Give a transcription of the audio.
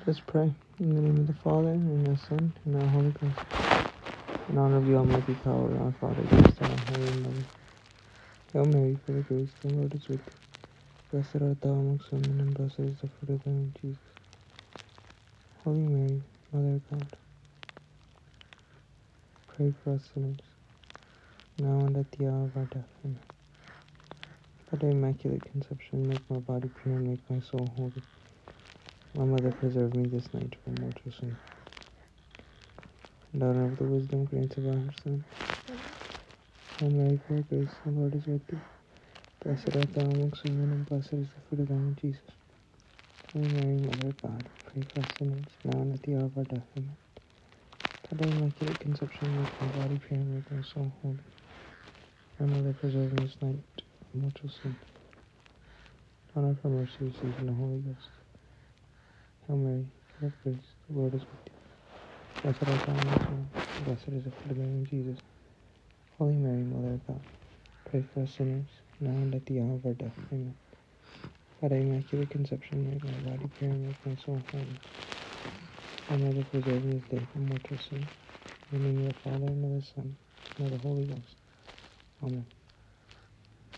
Let us pray. In the name of the Father, and the Son, and the Holy Ghost. In honor of the Almighty Power, our Father, blessed our Holy Mother. Hail Mary, full of grace, the Lord is with thee. Blessed art thou amongst women, and blessed is the fruit of thy womb, Jesus. Holy Mary, Mother of God, pray for us sinners, now and at the hour of our death. Amen. By the Immaculate Conception, make my body pure and make my soul holy. My mother, preserve me this night from mortal sin. Honor of the wisdom grant of our Son. Hail Mary, full of grace, the Lord is with thee. Blessed art thou amongst women, and blessed is the fruit of thy womb, Jesus. Holy Mary, Mother of God, pray for us sinners, now and at the hour of our death. Amen. By thy immaculate conception, make my body pure and make my soul holy. My mother, preserve me this night from mortal sin. Honor for mercy received in the Holy Ghost. Hail Mary, full of grace, the Lord is with thee. Blessed art thou amongst women, blessed is the fruit of thy womb, Jesus. Holy Mary, Mother of God, pray for us sinners, now and at the hour of our death. Amen. By thy immaculate conception, make my body pure and make my soul holy. My mother, preserve me this day from mortal sin. In the name of the Father, and of the Son, and of the Holy Ghost. Amen.